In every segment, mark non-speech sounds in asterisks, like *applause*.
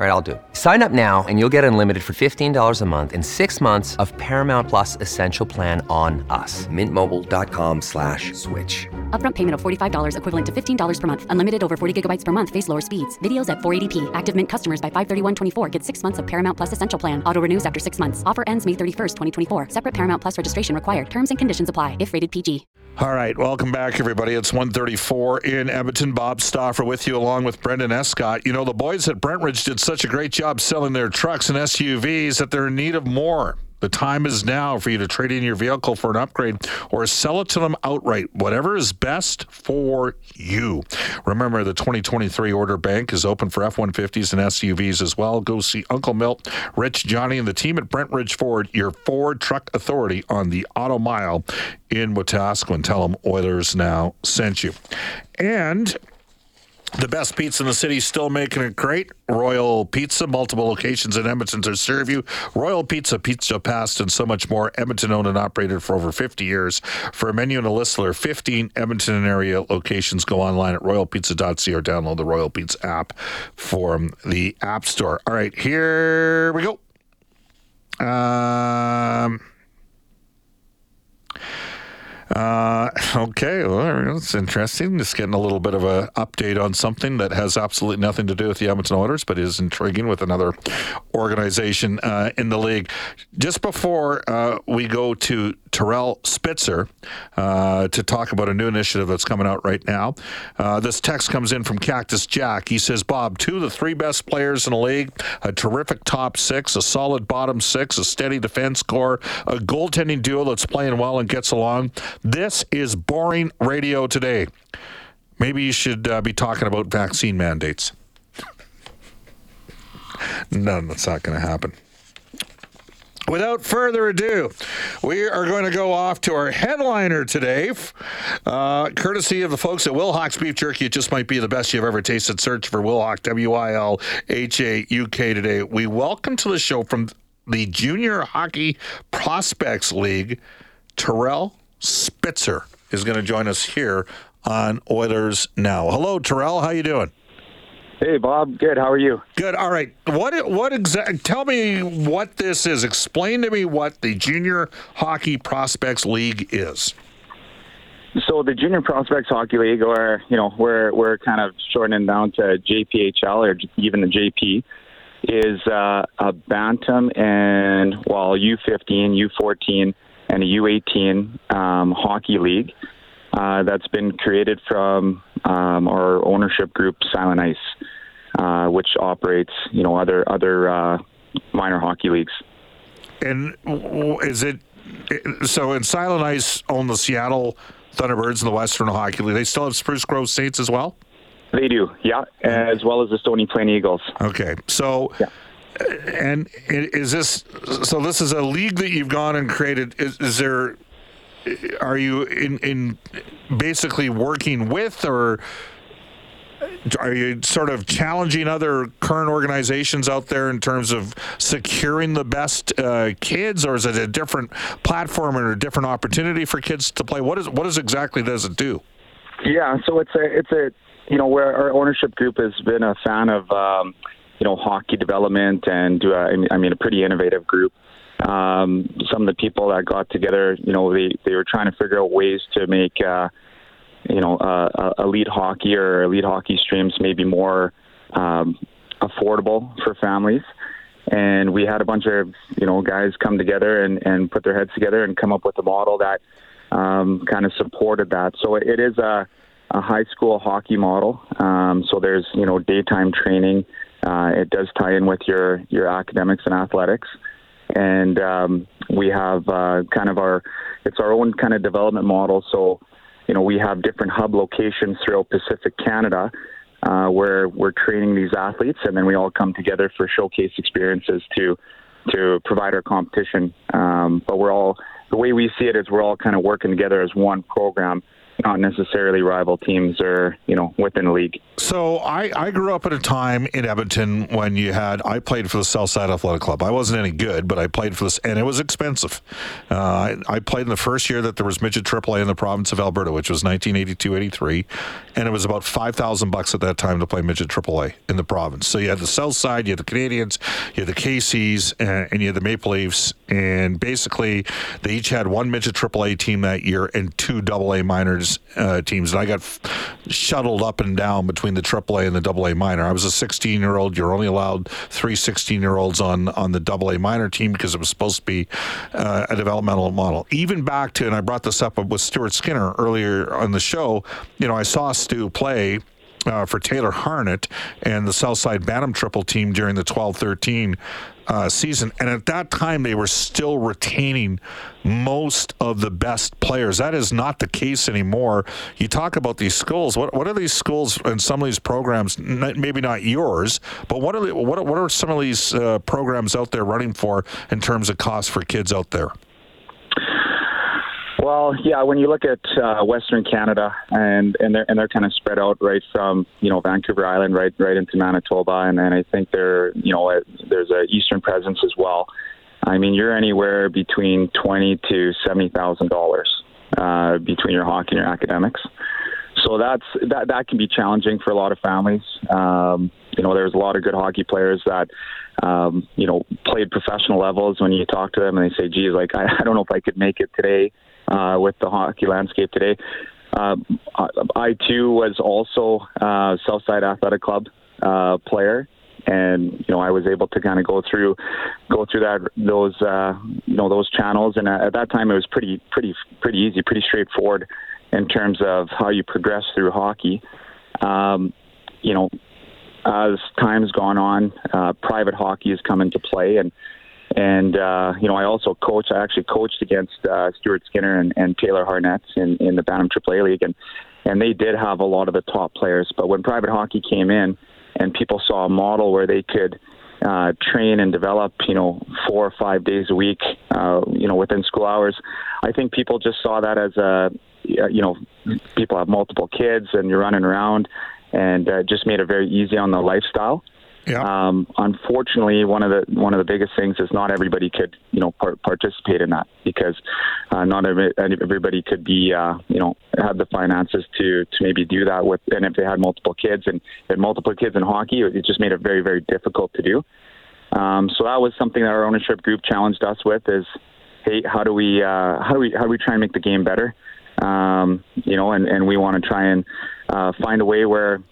All right, I'll do it. Sign up now and you'll get unlimited for $15 a month in six months of Paramount Plus Essential Plan on us. Mintmobile.com slash switch. Upfront payment of $45 equivalent to $15 per month. Unlimited over 40 gigabytes per month. Face lower speeds. Videos at 480p. Active Mint customers by 531.24 get six months of Paramount Plus Essential Plan. Auto renews after six months. Offer ends May 31st, 2024. Separate Paramount Plus registration required. Terms and conditions apply if rated PG. All right, welcome back, everybody. It's 134 in Edmonton. Bob Stauffer with you, along with Brendan Escott. You know, the boys at Brentridge did such a great job selling their trucks and SUVs that they're in need of more. The time is now for you to trade in your vehicle for an upgrade or sell it to them outright, whatever is best for you. Remember, the 2023 order bank is open for F 150s and SUVs as well. Go see Uncle Milt, Rich, Johnny, and the team at Brentridge Ford, your Ford truck authority on the Auto Mile in Wetaskiwin. Tell them Oilers Now sent you. And the best pizza in the city, still making it great. Royal Pizza, multiple locations in Edmonton to serve you. Royal Pizza, Pizza Past, and so much more. Edmonton owned and operated for over 50 years. For a menu and a list, there are 15 Edmonton area locations. Go online at royalpizza.ca or download the Royal Pizza app from the App Store. All right, here we go. Um, uh, *laughs* okay, well, that's interesting. Just getting a little bit of an update on something that has absolutely nothing to do with the Edmonton Oilers, but is intriguing with another organization uh, in the league. Just before uh, we go to Terrell Spitzer uh, to talk about a new initiative that's coming out right now, uh, this text comes in from Cactus Jack. He says, "Bob, two of the three best players in the league, a terrific top six, a solid bottom six, a steady defense core, a goaltending duo that's playing well and gets along." This is boring radio today. Maybe you should uh, be talking about vaccine mandates. *laughs* no, that's not going to happen. Without further ado, we are going to go off to our headliner today, uh, courtesy of the folks at Wilhauk's Beef Jerky. It just might be the best you've ever tasted. Search for Wilhauk, W I L H A U K today. We welcome to the show from the Junior Hockey Prospects League, Terrell Spitzer is going to join us here on Oilers Now. Hello, Terrell. How you doing? Hey, Bob. Good. How are you? Good. All right. What what exact? Tell me what this is. Explain to me what the Junior Hockey Prospects League is. So the Junior Prospects Hockey League, or you know, we're we're kind of shortening down to JPHL or even the JP, is uh, a bantam and well U15, U14, and a U18 um, hockey league uh, that's been created from um, our ownership group, Silent Ice, uh, which operates, you know, other other uh, minor hockey leagues. And is it so? In Silent Ice own the Seattle Thunderbirds and the Western Hockey League. They still have Spruce Grove Saints as well. They do, yeah, as well as the Stony Plain Eagles. Okay, so. Yeah and is this so? This is a league that you've gone and created. Is, is there? Are you in in basically working with or? Are you sort of challenging other current organizations out there in terms of securing the best uh, kids, or is it a different platform or a different opportunity for kids to play? What is what is exactly does it do? Yeah, so it's a it's a you know where our ownership group has been a fan of um, you know, hockey development and I mean, a pretty innovative group. Um, some of the people that got together, you know, they, they were trying to figure out ways to make, uh, you know, uh, elite hockey or elite hockey streams maybe more um, affordable for families. And we had a bunch of, you know, guys come together and, and put their heads together and come up with a model that um, kind of supported that. So it is a, a high school hockey model. Um, so there's you know daytime training. Uh, it does tie in with your your academics and athletics, and um, we have uh, kind of our it's our own kind of development model. So you know we have different hub locations throughout Pacific Canada. Uh, where we're training these athletes, and then we all come together for showcase experiences to to provide our competition. Um, but we're all the way we see it is we're all kind of working together as one program not necessarily rival teams or you know within the league. So I, I grew up at a time in Edmonton when you had I played for the Southside Athletic Club. I wasn't any good, but I played for this, and it was expensive. Uh, I, I, played in the first year that there was midget AAA in the province of Alberta, which was 1982-83, and it was about five thousand bucks at that time to play midget AAA in the province. So you had the Southside, you had the Canadians, you had the Casey's, and, and you had the Maple Leafs, and basically they each had one midget AAA team that year and two AA minors uh, teams, and I got shuttled up and down between the AAA and the AA minor. I was a 16 year old. You're only allowed three 16 year olds on on the AA minor team because it was supposed to be uh, a developmental model. Even back to, and I brought this up with Stuart Skinner earlier on the show. You know, I saw Stu play uh, for Taylor Harnett and the Southside Bantam Triple team during the 12 13 uh, season. And at that time, they were still retaining most of the best players. That is not the case anymore. You talk about these schools. What, what are these schools and some of these programs, maybe not yours, but what are, what, what are some of these uh, programs out there running for in terms of cost for kids out there? Well, yeah, when you look at uh, Western Canada and and they're and they're kind of spread out right from you know Vancouver Island right right into Manitoba, and then I think there you know there's a eastern presence as well. I mean, you're anywhere between twenty to seventy thousand uh, dollars between your hockey and your academics. So that's that that can be challenging for a lot of families. Um, you know, there's a lot of good hockey players that um, you know played professional levels. When you talk to them and they say, "Geez, like I, I don't know if I could make it today." Uh, with the hockey landscape today. Uh, I too was also uh, Southside Athletic Club uh, player, and you know I was able to kind of go through go through that those uh, you know those channels, and at that time it was pretty pretty pretty easy, pretty straightforward in terms of how you progress through hockey. Um, you know, as time's gone on, uh, private hockey has come into play, and and uh, you know, I also coach. I actually coached against uh, Stuart Skinner and, and Taylor Harnett in, in the Bantam AAA League, and and they did have a lot of the top players. But when private hockey came in, and people saw a model where they could uh, train and develop, you know, four or five days a week, uh, you know, within school hours, I think people just saw that as a, you know, people have multiple kids and you're running around, and uh, just made it very easy on the lifestyle. Yeah. Um, unfortunately, one of the one of the biggest things is not everybody could you know par- participate in that because uh, not every, everybody could be uh, you know have the finances to to maybe do that with and if they had multiple kids and had multiple kids in hockey, it just made it very very difficult to do. Um, so that was something that our ownership group challenged us with is, hey, how do we uh, how do we how do we try and make the game better? Um, you know, and, and we want to try and uh, find a way where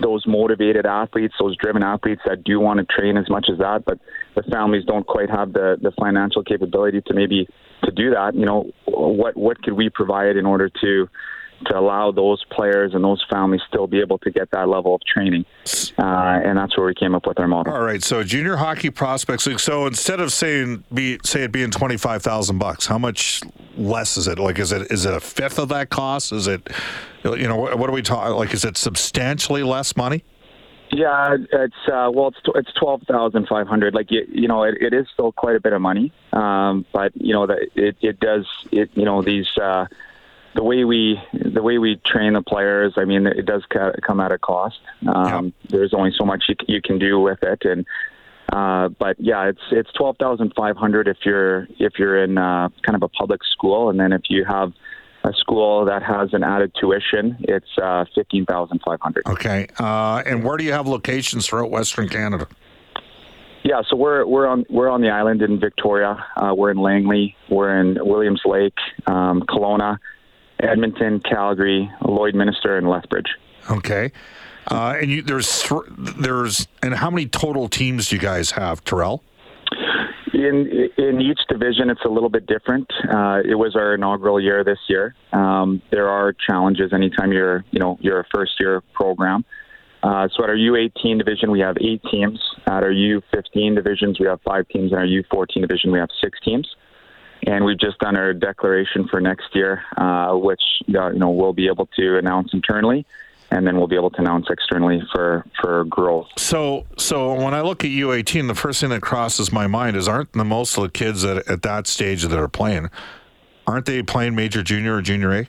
those motivated athletes, those driven athletes that do want to train as much as that, but the families don't quite have the, the financial capability to maybe to do that. You know, what what could we provide in order to to allow those players and those families still be able to get that level of training. Uh, and that's where we came up with our model. All right. So junior hockey prospects league. So instead of saying be say it being twenty five thousand bucks, how much less is it? Like is it is it a fifth of that cost? Is it you know what, what are we talking? Like is it substantially less money? Yeah, it's uh, well, it's it's twelve thousand five hundred. Like you, you know, it, it is still quite a bit of money, um, but you know that it, it does it you know these uh, the way we the way we train the players. I mean, it does come at a cost. Um, yeah. There's only so much you, you can do with it, and uh, but yeah, it's it's twelve thousand five hundred if you're if you're in uh, kind of a public school, and then if you have a school that has an added tuition, it's uh, fifteen thousand five hundred. Okay, uh, and where do you have locations throughout Western Canada? Yeah, so we're we're on we're on the island in Victoria. Uh, we're in Langley. We're in Williams Lake, um, Kelowna, Edmonton, Calgary, Lloydminster, and Lethbridge. Okay, uh, and you, there's there's and how many total teams do you guys have, Terrell? In in each division, it's a little bit different. Uh, it was our inaugural year this year. Um, there are challenges anytime you're you know you're a first year program. Uh, so at our U18 division, we have eight teams. At our U15 divisions, we have five teams. In our U14 division, we have six teams. And we've just done our declaration for next year, uh, which uh, you know we'll be able to announce internally and then we'll be able to announce externally for for growth. So, so when I look at U18, the first thing that crosses my mind is aren't the most of the kids that at that stage that are playing, aren't they playing major junior or junior A?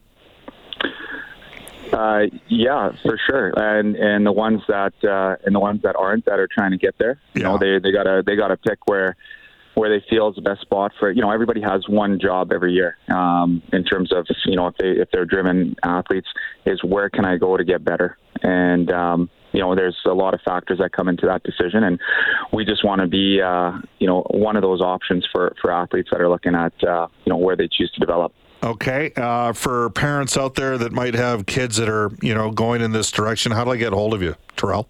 Uh, yeah, for sure, and and the ones that uh, and the ones that aren't that are trying to get there, you Yeah. know, they they gotta they gotta pick where where they feel is the best spot for you know everybody has one job every year um, in terms of you know if they if they're driven athletes is where can I go to get better and um, you know there's a lot of factors that come into that decision and we just want to be uh, you know one of those options for for athletes that are looking at uh, you know where they choose to develop. Okay, uh, for parents out there that might have kids that are you know going in this direction, how do I get hold of you, Terrell?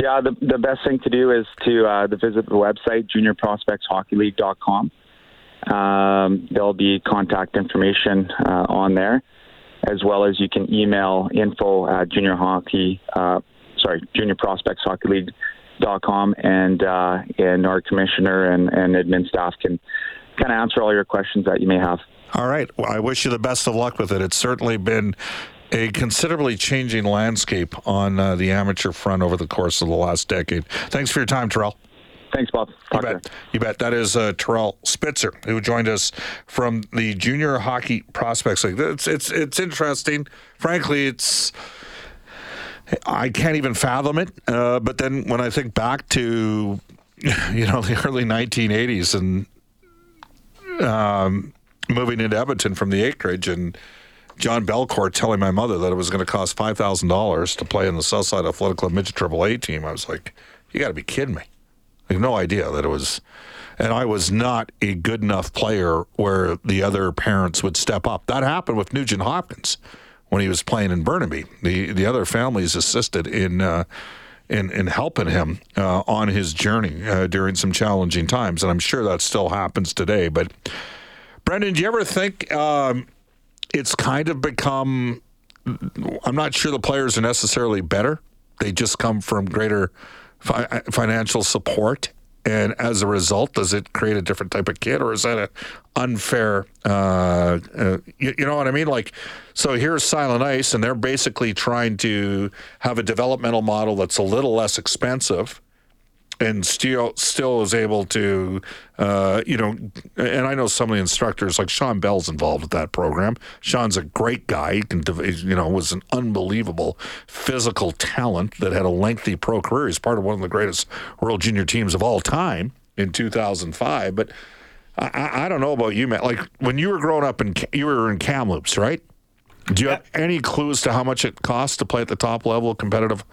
Yeah, the, the best thing to do is to, uh, to visit the website, juniorprospectshockeyleague.com. Um, there'll be contact information uh, on there, as well as you can email info at junior hockey, uh, sorry, juniorprospectshockeyleague.com, and uh, and our commissioner and, and admin staff can kind of answer all your questions that you may have. All right. Well, I wish you the best of luck with it. It's certainly been a considerably changing landscape on uh, the amateur front over the course of the last decade. Thanks for your time, Terrell. Thanks, Bob. You Talk to bet. You bet. That is uh, Terrell Spitzer, who joined us from the Junior Hockey Prospects League. It's it's it's interesting. Frankly, it's I can't even fathom it. Uh, but then when I think back to *laughs* you know the early 1980s and um, moving into Edmonton from the Acreage and John Belcourt telling my mother that it was going to cost five thousand dollars to play in the Southside Athletic Club Midget Triple A team, I was like, "You got to be kidding me!" I had no idea that it was, and I was not a good enough player where the other parents would step up. That happened with Nugent Hopkins when he was playing in Burnaby. The the other families assisted in. Uh, in, in helping him uh, on his journey uh, during some challenging times, and I'm sure that still happens today. But Brendan, do you ever think um, it's kind of become? I'm not sure the players are necessarily better. They just come from greater fi- financial support, and as a result, does it create a different type of kid, or is that a unfair? Uh, uh, you, you know what I mean? Like, so here's Silent Ice, and they're basically trying to have a developmental model that's a little less expensive and still still is able to, uh, you know, and I know some of the instructors like Sean Bell's involved with that program. Sean's a great guy. He can, you know, was an unbelievable physical talent that had a lengthy pro career. He's part of one of the greatest World Junior teams of all time in 2005. But I, I, don't know about you, Matt. Like when you were growing up in, Ca- you were in Kamloops, right? Do you have any clues to how much it costs to play at the top level of competitive?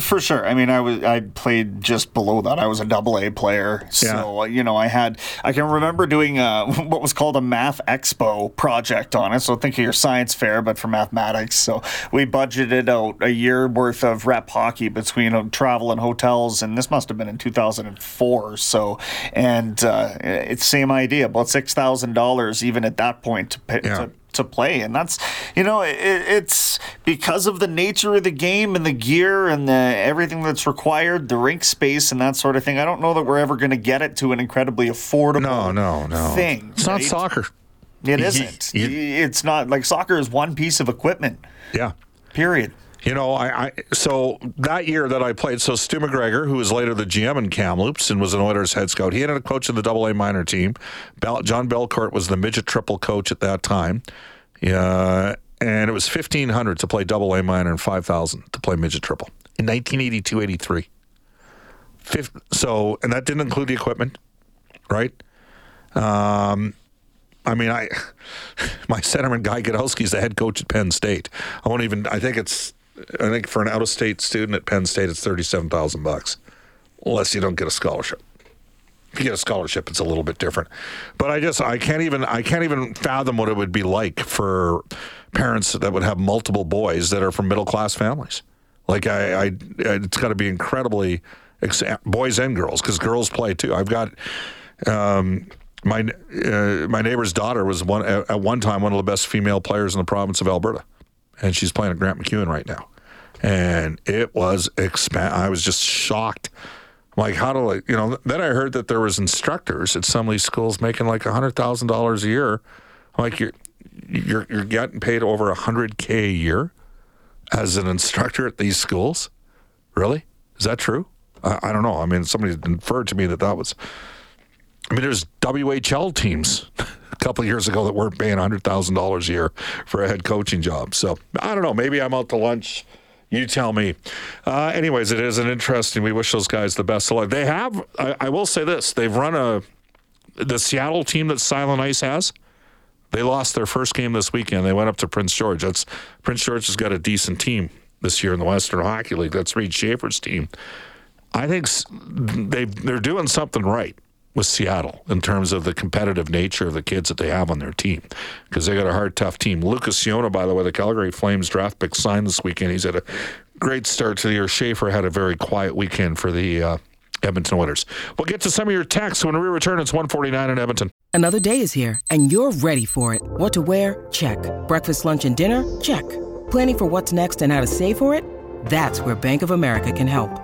For sure. I mean, I was I played just below that. I was a double A player, so uh, you know, I had I can remember doing uh, *laughs* what was called a math expo project on it. So think of your science fair, but for mathematics. So we budgeted out a year worth of rep hockey between uh, travel and hotels, and this must have been in 2004. So, and uh, it's same idea, about six thousand dollars even at that point to pay. Yeah. To, to play and that's you know it, it's because of the nature of the game and the gear and the everything that's required the rink space and that sort of thing i don't know that we're ever going to get it to an incredibly affordable No, no, no. thing It's not right? soccer. it You- isn't you- it's not like soccer is one piece of equipment Yeah. period You know, I, I so that year that I played, so Stu McGregor, who was later the GM in Kamloops and was an Oilers head scout, he ended up coaching the Double A minor team. Bell, John Belcourt was the midget triple coach at that time. Yeah, and it was fifteen hundred to play Double A minor and five thousand to play midget triple in 1982-83. Fif- So, and that didn't include the equipment, right? Um, I mean, I *laughs* my centerman Guy Gadowsky is the head coach at Penn State. I won't even. I think it's. I think for an out of state student at Penn State, it's thirty seven thousand bucks, unless you don't get a scholarship. If you get a scholarship, it's a little bit different. But I just I can't even I can't even fathom what it would be like for parents that would have multiple boys that are from middle class families. Like I, I it's got to be incredibly boys and girls because girls play too. I've got Um, my uh, my neighbor's daughter was one at one time one of the best female players in the province of Alberta, and she's playing at Grant MacEwan right now, and it was expan- I was just shocked. Like how do I, you know? Then I heard that there was instructors at some of these schools making like hundred thousand dollars a year. Like you're you're you're getting paid over hundred k a year as an instructor at these schools. Really, is that true? I, I don't know. I mean, somebody inferred to me that that was I mean, there's WHL teams *laughs* couple years ago that weren't paying $100,000 a year for a head coaching job. So I don't know. Maybe I'm out to lunch. You tell me. Uh, anyways, it is an interesting. We wish those guys the best of luck. They have. I, I will say this: they've run a the Seattle team that Silent Ice has. They lost their first game this weekend. They went up to Prince George. That's Prince George has got a decent team this year in the Western Hockey League. That's Reid Schaefer's team. I think they they're doing something right with Seattle in terms of the competitive nature of the kids that they have on their team because they got a hard, tough team. Lucas Ciona, by the way, the Calgary Flames draft pick signed this weekend. He's had a great start to the year. Schaefer had a very quiet weekend for the uh, Edmonton Oilers. We'll get to some of your texts when we return. It's 149 in Edmonton. Another day is here and you're ready for it. What to wear? Check. Breakfast, lunch, and dinner? Check. Planning for what's next and how to save for it? That's where Bank of America can help.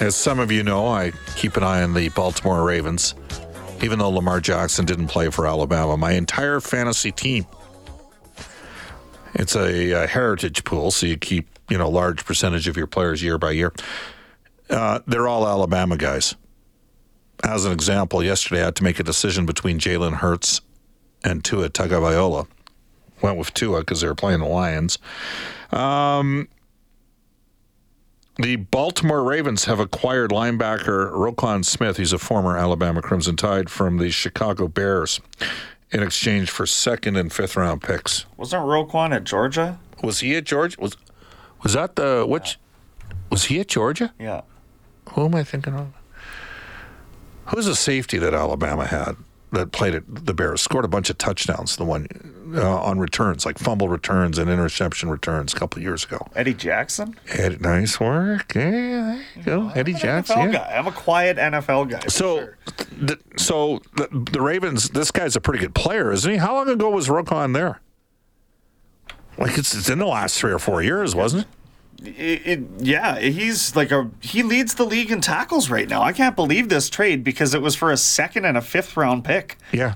As some of you know, I keep an eye on the Baltimore Ravens. Even though Lamar Jackson didn't play for Alabama, my entire fantasy team. It's a, a heritage pool, so you keep you know large percentage of your players year by year. Uh, they're all Alabama guys. As an example, yesterday I had to make a decision between Jalen Hurts and Tua Tagovailoa. Went with Tua because they were playing the Lions. Um, the Baltimore Ravens have acquired linebacker Roquan Smith. He's a former Alabama Crimson Tide from the Chicago Bears in exchange for second and fifth round picks. Wasn't Roquan at Georgia? Was he at Georgia? Was was that the which? Was he at Georgia? Yeah. Who am I thinking of? Who's the safety that Alabama had? That played at the Bears scored a bunch of touchdowns. The one uh, on returns, like fumble returns and interception returns, a couple of years ago. Eddie Jackson. Ed, nice work. Yeah, go. Eddie Jackson. NFL Yeah. guy. I'm a quiet NFL guy. So, sure. the, so the, the Ravens. This guy's a pretty good player, isn't he? How long ago was Roquan there? Like it's, it's in the last three or four years, wasn't it? It, it, yeah, he's like a he leads the league in tackles right now. I can't believe this trade because it was for a second and a fifth round pick. Yeah.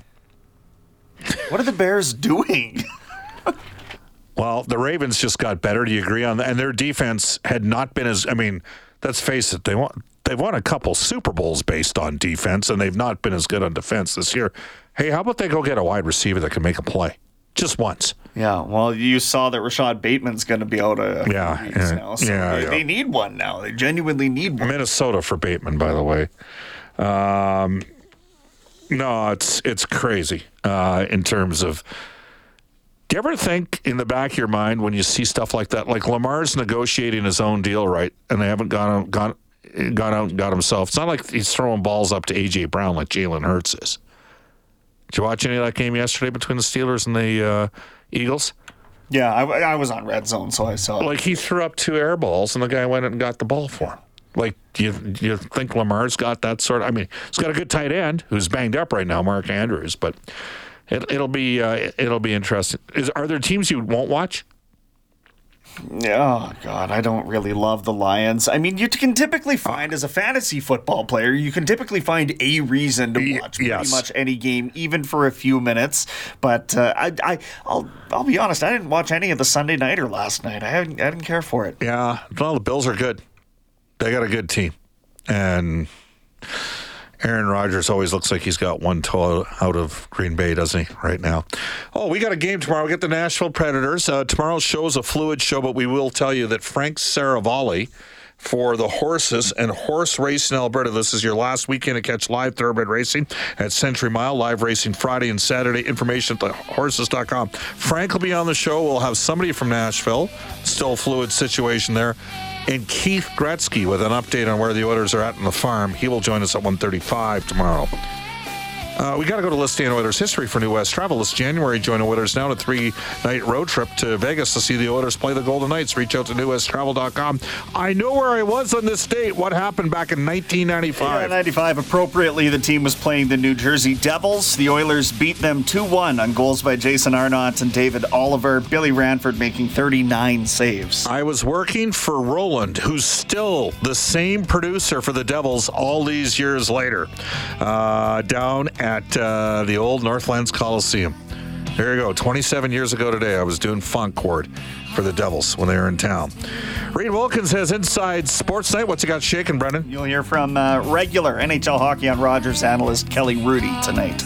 What are the Bears doing? *laughs* Well, the Ravens just got better. Do you agree on that? And their defense had not been as. I mean, let's face it. They won. They've won a couple Super Bowls based on defense, and they've not been as good on defense this year. Hey, how about they go get a wide receiver that can make a play just once? yeah, well, you saw that Rashod Bateman's going to be out few Yeah, yeah, now, so yeah, they, yeah. they need one now. They genuinely need one. Minnesota for Bateman, by the way. Um, no, it's it's crazy uh, in terms of. Do you ever think in the back of your mind when you see stuff like that, like Lamar's negotiating his own deal, right? And they haven't gone gone gone out and got himself. It's not like he's throwing balls up to AJ Brown like Jalen Hurts is. Did you watch any of that game yesterday between the Steelers and the uh, Eagles? Yeah, I, I was on red zone, so I saw. it. Like he threw up two air balls, and the guy went and got the ball for him. Like, do you do you think Lamar's got that sort? of... I mean, he's got a good tight end who's banged up right now, Mark Andrews. But it, it'll be uh, it'll be interesting. Is are there teams you won't watch? Oh God, I don't really love the Lions. I mean, you can typically find as a fantasy football player, you can typically find a reason to watch pretty yes. much any game, even for a few minutes. But uh, I, I, I'll, I'll be honest, I didn't watch any of the Sunday nighter last night. I didn't, I didn't care for it. Yeah, well, the Bills are good. They got a good team, and Aaron Rodgers always looks like he's got one toe out of Green Bay, doesn't he? Right now. Oh, we got a game tomorrow. We get the Nashville Predators. Uh, tomorrow's show is a fluid show, but we will tell you that Frank Seravalli for the horses and horse race in Alberta. This is your last weekend to catch live thoroughbred racing at Century Mile. Live racing Friday and Saturday. Information at thehorses.com. Frank will be on the show. We'll have somebody from Nashville. Still fluid situation there. And Keith Gretzky with an update on where the Oilers are at in the farm. He will join us at 1:35 tomorrow. Uh, we got to go to Listy and Oilers history for New West Travel. This January, join the Oilers now on a three-night road trip to Vegas to see the Oilers play the Golden Knights. Reach out to newwesttravel.com. I know where I was on this date. What happened back in 1995? Yeah, 95. Appropriately, the team was playing the New Jersey Devils. The Oilers beat them 2-1 on goals by Jason Arnott and David Oliver. Billy Ranford making 39 saves. I was working for Roland, who's still the same producer for the Devils all these years later, uh, down at uh, the old Northlands Coliseum. There you go. 27 years ago today, I was doing funk ward for the Devils when they were in town. Reid Wilkins has Inside Sports Night. What's he got shaking, Brendan? You'll hear from uh, regular NHL hockey on Rogers analyst Kelly Hrudey tonight.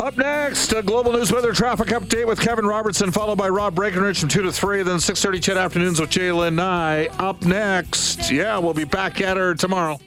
Up next, a global news weather traffic update with Kevin Robertson, followed by Rob Breckenridge from 2 to 3, then 6.30 CHED afternoons with Jalen Nye. Up next, yeah, we'll be back at her tomorrow.